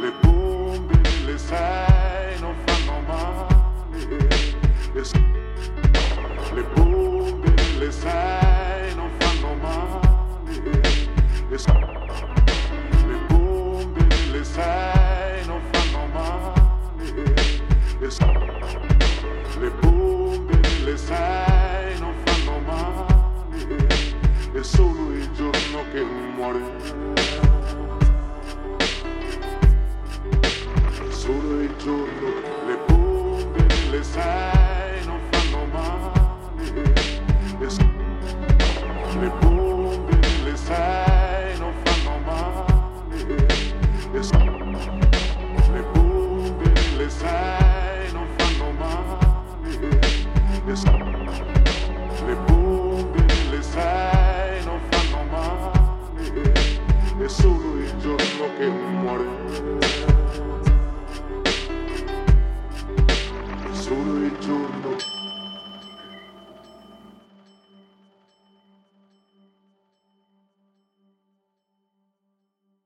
Le bombe le sei non fanno male. Le, le bombe le sei non fanno male. Le, le bombe le sei non fanno male. Le, le bombe le sei non fanno male. È solo il giorno che muore. Le bombe delle sei non fanno male. E s- le bombe delle sei non fanno male. E s- le bombe delle sei non fanno male. È solo il giorno che muore. Solo